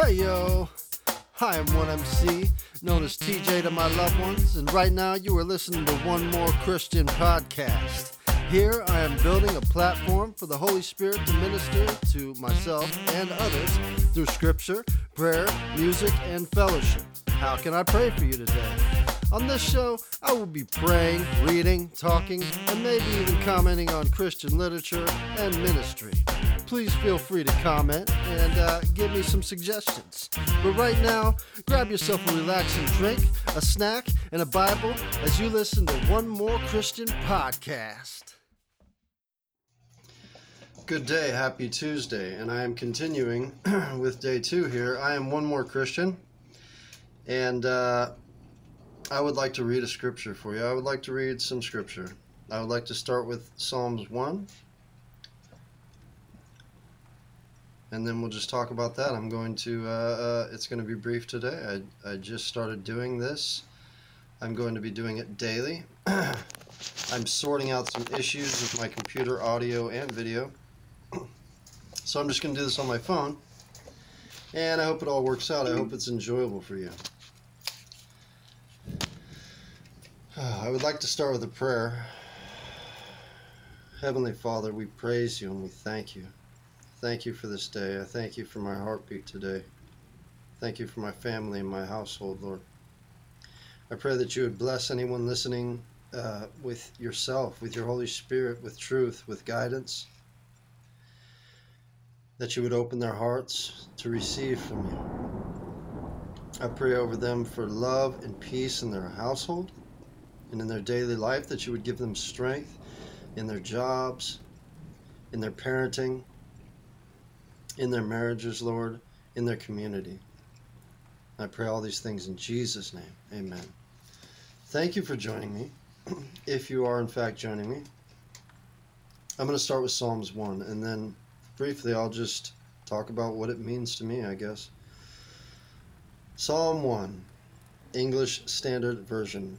Hey yo! Hi, I'm 1MC, known as TJ to my loved ones, and right now you are listening to One More Christian Podcast. Here I am building a platform for the Holy Spirit to minister to myself and others through scripture, prayer, music, and fellowship. How can I pray for you today? On this show, I will be praying, reading, talking, and maybe even commenting on Christian literature and ministry. Please feel free to comment and uh, give me some suggestions. But right now, grab yourself a relaxing drink, a snack, and a Bible as you listen to One More Christian Podcast. Good day, happy Tuesday, and I am continuing with day two here. I am one more Christian, and uh, I would like to read a scripture for you. I would like to read some scripture. I would like to start with Psalms 1, and then we'll just talk about that. I'm going to, uh, uh, it's going to be brief today. I, I just started doing this. I'm going to be doing it daily. I'm sorting out some issues with my computer audio and video. So I'm just going to do this on my phone. And I hope it all works out. I hope it's enjoyable for you. I would like to start with a prayer. Heavenly Father, we praise you and we thank you. Thank you for this day. I thank you for my heartbeat today. Thank you for my family and my household, Lord. I pray that you would bless anyone listening uh, with yourself, with your Holy Spirit, with truth, with guidance that you would open their hearts to receive from you. I pray over them for love and peace in their household and in their daily life, that you would give them strength in their jobs, in their parenting, in their marriages, Lord, in their community. I pray all these things in Jesus' name. Amen. Thank you for joining me. if you are, in fact, joining me, I'm going to start with Psalms 1 and then briefly, I'll just talk about what it means to me, I guess. Psalm 1, English Standard Version.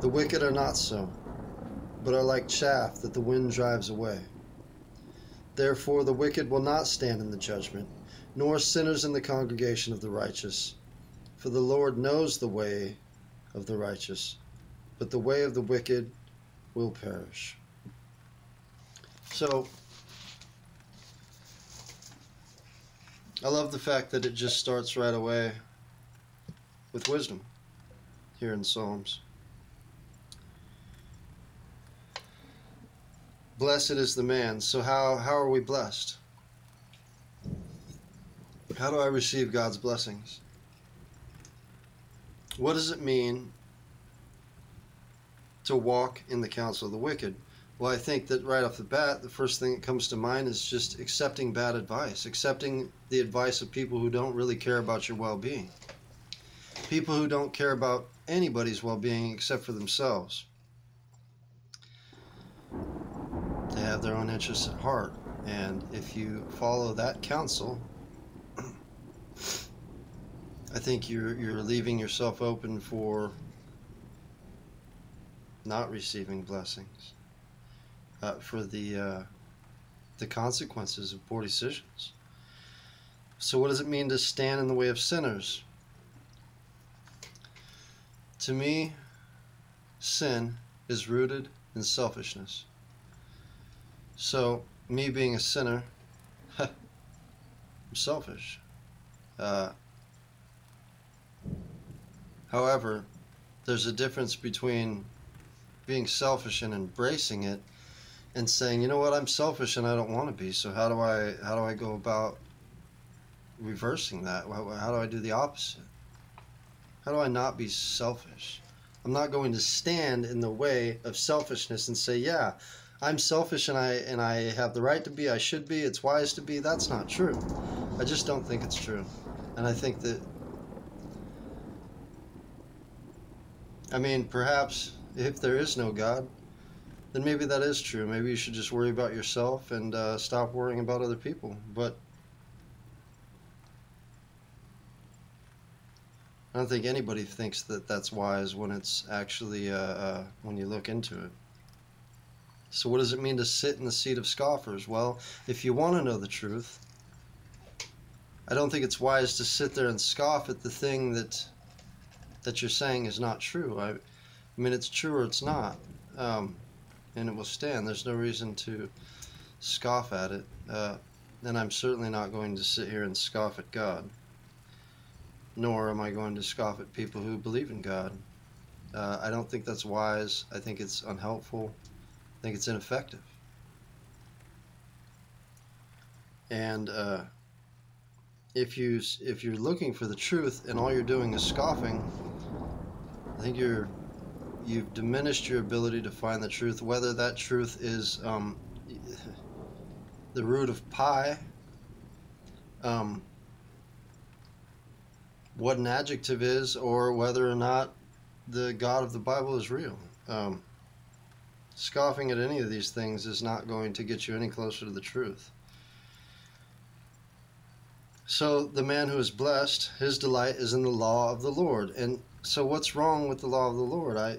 The wicked are not so, but are like chaff that the wind drives away. Therefore, the wicked will not stand in the judgment, nor sinners in the congregation of the righteous. For the Lord knows the way of the righteous, but the way of the wicked will perish. So I love the fact that it just starts right away with wisdom here in Psalms. Blessed is the man. So how how are we blessed? How do I receive God's blessings? What does it mean to walk in the counsel of the wicked? Well, I think that right off the bat, the first thing that comes to mind is just accepting bad advice, accepting the advice of people who don't really care about your well being, people who don't care about anybody's well being except for themselves. Have their own interests at heart. And if you follow that counsel, I think you're, you're leaving yourself open for not receiving blessings uh, for the uh, the consequences of poor decisions. So, what does it mean to stand in the way of sinners? To me, sin is rooted in selfishness. So, me being a sinner, I'm selfish. Uh, however, there's a difference between being selfish and embracing it and saying, you know what, I'm selfish and I don't want to be. So how do I how do I go about reversing that? How do I do the opposite? How do I not be selfish? I'm not going to stand in the way of selfishness and say, yeah, I'm selfish and I and I have the right to be, I should be, it's wise to be. That's not true. I just don't think it's true. And I think that I mean, perhaps if there is no God, then maybe that is true. Maybe you should just worry about yourself and uh, stop worrying about other people. But I don't think anybody thinks that that's wise when it's actually uh, uh, when you look into it. So, what does it mean to sit in the seat of scoffers? Well, if you want to know the truth, I don't think it's wise to sit there and scoff at the thing that that you're saying is not true. I, I mean, it's true or it's not, um, and it will stand. There's no reason to scoff at it. Uh, and I'm certainly not going to sit here and scoff at God. Nor am I going to scoff at people who believe in God. Uh, I don't think that's wise. I think it's unhelpful. I think it's ineffective. And uh, if you if you're looking for the truth and all you're doing is scoffing, I think you're you've diminished your ability to find the truth. Whether that truth is um, the root of pi, um, what an adjective is, or whether or not the God of the Bible is real. Um, scoffing at any of these things is not going to get you any closer to the truth. So the man who is blessed, his delight is in the law of the Lord. And so what's wrong with the law of the Lord? I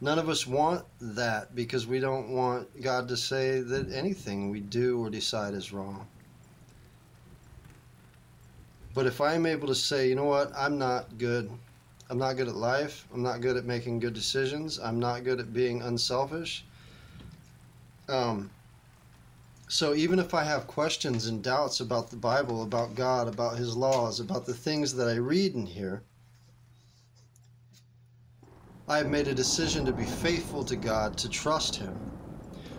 none of us want that because we don't want God to say that anything we do or decide is wrong. But if I'm able to say, you know what, I'm not good. I'm not good at life. I'm not good at making good decisions. I'm not good at being unselfish. Um, so even if I have questions and doubts about the Bible, about God, about His laws, about the things that I read in here, I have made a decision to be faithful to God, to trust Him,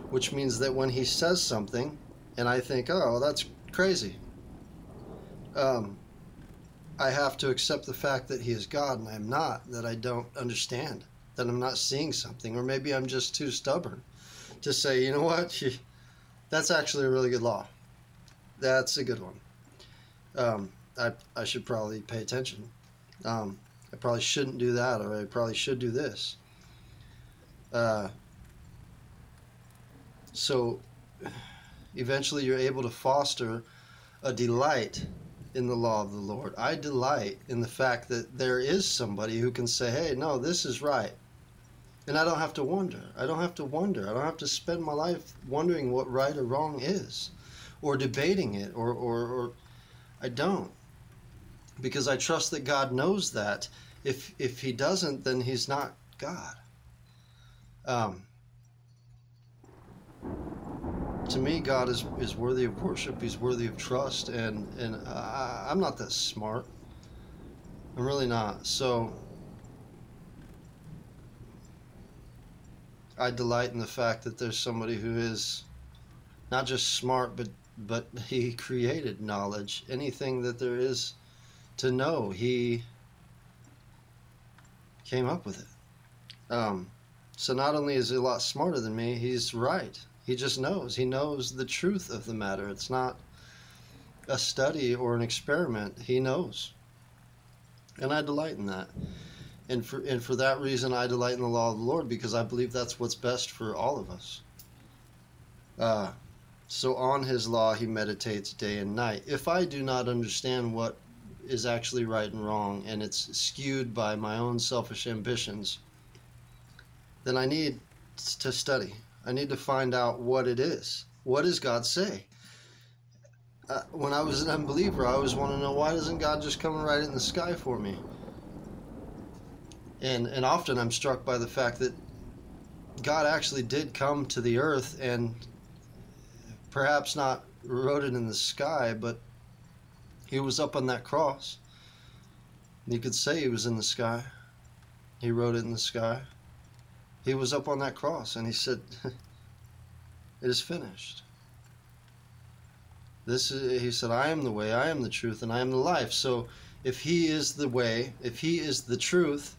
which means that when He says something, and I think, oh, that's crazy, um, I have to accept the fact that He is God and I'm not, that I don't understand, that I'm not seeing something, or maybe I'm just too stubborn to say, you know what? That's actually a really good law. That's a good one. Um, I, I should probably pay attention. Um, I probably shouldn't do that, or I probably should do this. Uh, so eventually you're able to foster a delight in the law of the Lord. I delight in the fact that there is somebody who can say, hey, no, this is right. And I don't have to wonder. I don't have to wonder. I don't have to spend my life wondering what right or wrong is or debating it or, or, or I don't. Because I trust that God knows that. If, if He doesn't, then He's not God. Um, to me, God is, is worthy of worship. He's worthy of trust, and and I, I'm not that smart. I'm really not. So I delight in the fact that there's somebody who is not just smart, but but he created knowledge. Anything that there is to know, he came up with it. Um, so not only is he a lot smarter than me, he's right. He just knows. He knows the truth of the matter. It's not a study or an experiment. He knows. And I delight in that and for and for that reason I delight in the law of the Lord because I believe that's what's best for all of us. Uh, so on His law he meditates day and night. If I do not understand what is actually right and wrong, and it's skewed by my own selfish ambitions, then I need to study. I need to find out what it is. What does God say? Uh, when I was an unbeliever, I always want to know why doesn't God just come right in the sky for me? and and often I'm struck by the fact that God actually did come to the earth and perhaps not wrote it in the sky, but he was up on that cross. You could say he was in the sky. He wrote it in the sky. He was up on that cross and he said, It is finished. This is, he said, I am the way, I am the truth, and I am the life. So if he is the way, if he is the truth,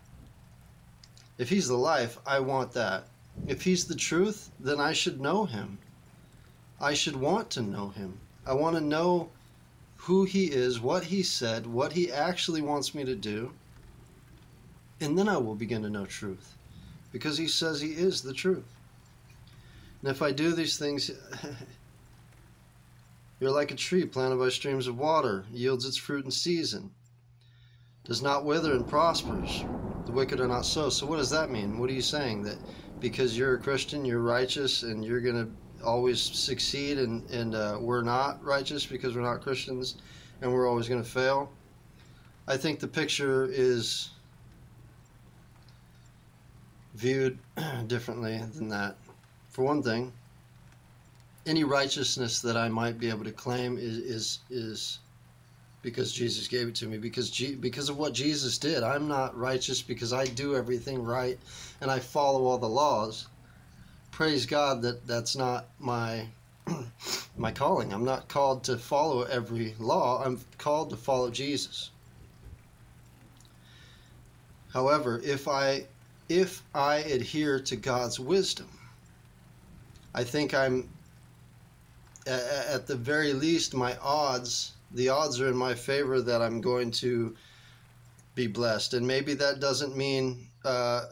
if he's the life, I want that. If he's the truth, then I should know him. I should want to know him. I want to know who he is, what he said, what he actually wants me to do. And then I will begin to know truth because he says he is the truth. And if I do these things, you're like a tree planted by streams of water, yields its fruit in season, does not wither and prospers. The wicked are not so. So, what does that mean? What are you saying? That because you're a Christian, you're righteous, and you're going to always succeed, and, and uh, we're not righteous because we're not Christians, and we're always going to fail? I think the picture is viewed differently than that. For one thing, any righteousness that I might be able to claim is is is because Jesus gave it to me because G, because of what Jesus did. I'm not righteous because I do everything right and I follow all the laws. Praise God that that's not my my calling. I'm not called to follow every law. I'm called to follow Jesus. However, if I if I adhere to God's wisdom. I think I'm, at the very least, my odds, the odds are in my favor that I'm going to be blessed. And maybe that doesn't mean uh, uh,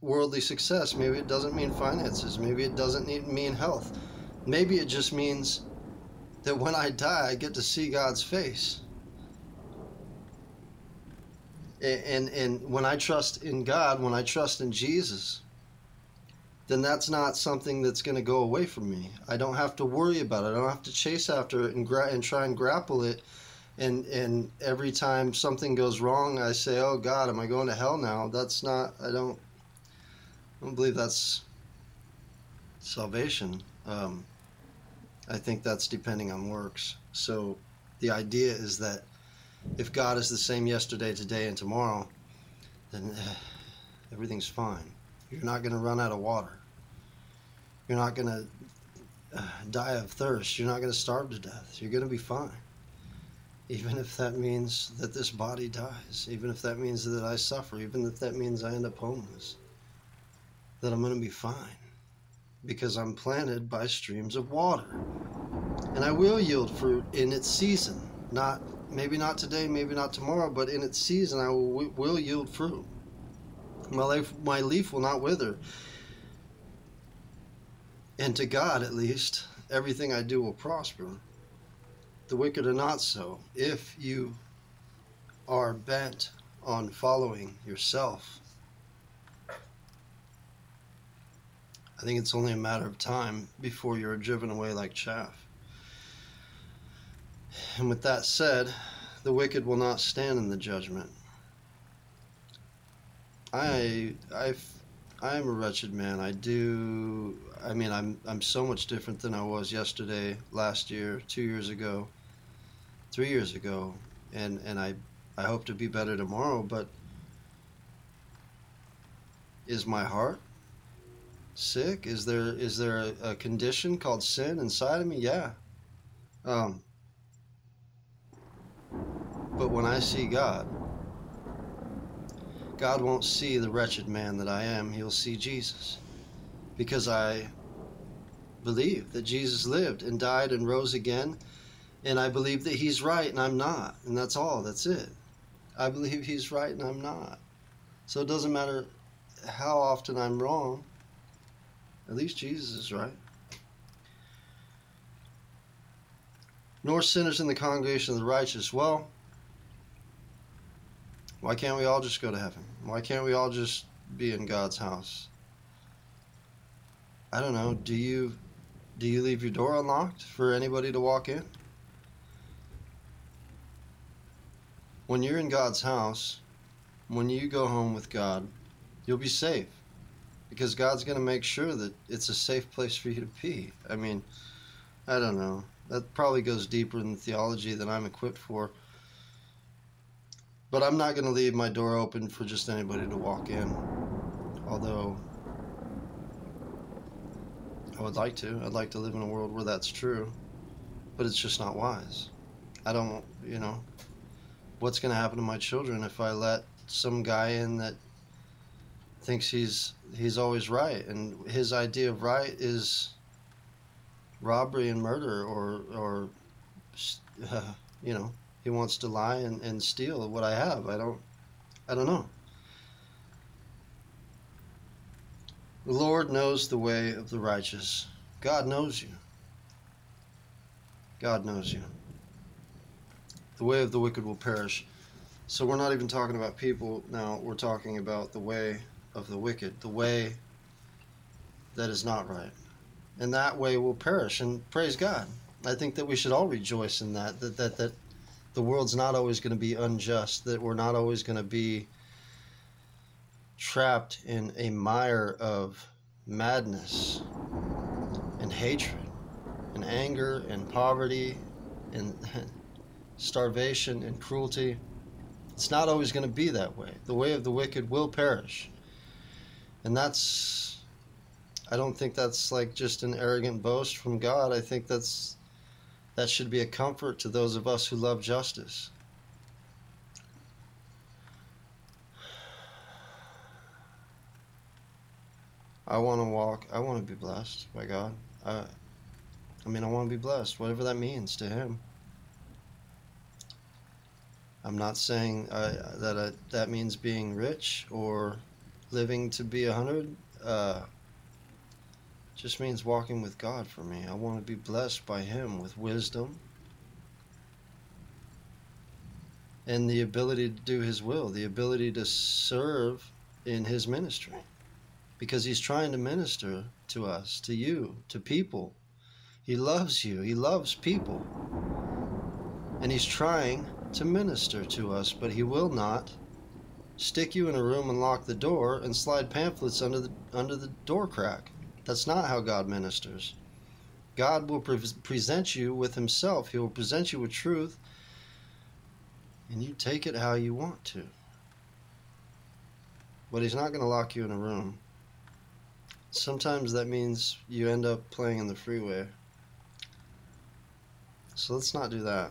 worldly success. Maybe it doesn't mean finances. Maybe it doesn't mean health. Maybe it just means that when I die, I get to see God's face and and when I trust in God, when I trust in Jesus, then that's not something that's going to go away from me. I don't have to worry about it. I don't have to chase after it and gra- and try and grapple it. And and every time something goes wrong, I say, "Oh God, am I going to hell now?" That's not. I don't. I don't believe that's salvation. Um, I think that's depending on works. So the idea is that if God is the same yesterday, today, and tomorrow, then uh, everything's fine. You're not going to run out of water. You're not going to uh, die of thirst. You're not going to starve to death. You're going to be fine. Even if that means that this body dies, even if that means that I suffer, even if that means I end up homeless, that I'm going to be fine because I'm planted by streams of water. And I will yield fruit in its season, not maybe not today, maybe not tomorrow, but in its season I will, will yield fruit. My leaf, my leaf will not wither. And to God, at least, everything I do will prosper. The wicked are not so. If you are bent on following yourself, I think it's only a matter of time before you're driven away like chaff. And with that said, the wicked will not stand in the judgment. I I I am a wretched man. I do I mean I'm I'm so much different than I was yesterday, last year, 2 years ago, 3 years ago, and and I I hope to be better tomorrow, but is my heart sick? Is there is there a, a condition called sin inside of me? Yeah. Um but when I see God, God won't see the wretched man that I am. He'll see Jesus. Because I believe that Jesus lived and died and rose again. And I believe that he's right and I'm not. And that's all. That's it. I believe he's right and I'm not. So it doesn't matter how often I'm wrong. At least Jesus is right. Nor sinners in the congregation of the righteous. Well, why can't we all just go to heaven? Why can't we all just be in God's house? I don't know. Do you do you leave your door unlocked for anybody to walk in? When you're in God's house, when you go home with God, you'll be safe because God's going to make sure that it's a safe place for you to be. I mean, I don't know. That probably goes deeper in the theology than I'm equipped for. But I'm not going to leave my door open for just anybody to walk in. Although I would like to. I'd like to live in a world where that's true. But it's just not wise. I don't, you know, what's going to happen to my children if I let some guy in that thinks he's he's always right and his idea of right is robbery and murder or or uh, you know he wants to lie and, and steal what I have. I don't I don't know. The Lord knows the way of the righteous. God knows you. God knows you. The way of the wicked will perish. So we're not even talking about people now, we're talking about the way of the wicked, the way that is not right. And that way will perish. And praise God. I think that we should all rejoice in that, that, that, that the world's not always going to be unjust, that we're not always going to be trapped in a mire of madness and hatred and anger and poverty and starvation and cruelty. It's not always going to be that way. The way of the wicked will perish. And that's, I don't think that's like just an arrogant boast from God. I think that's, that should be a comfort to those of us who love justice. I want to walk. I want to be blessed by God. I, I mean, I want to be blessed, whatever that means to Him. I'm not saying uh, that uh, that means being rich or living to be a hundred. Uh, just means walking with God for me. I want to be blessed by Him with wisdom and the ability to do His will, the ability to serve in His ministry because he's trying to minister to us, to you, to people. He loves you, he loves people. And he's trying to minister to us, but he will not stick you in a room and lock the door and slide pamphlets under the under the door crack. That's not how God ministers. God will pre- present you with himself. He will present you with truth and you take it how you want to. But he's not going to lock you in a room sometimes that means you end up playing in the freeway. So let's not do that.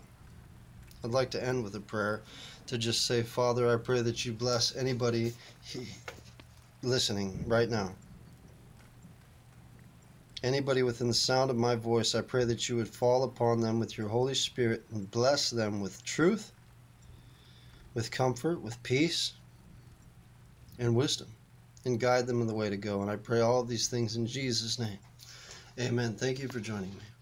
I'd like to end with a prayer to just say, Father, I pray that you bless anybody listening right now. Anybody within the sound of my voice, I pray that you would fall upon them with your Holy Spirit and bless them with truth, with comfort, with peace, and wisdom and guide them in the way to go. And I pray all these things in Jesus' name. Amen. Thank you for joining me.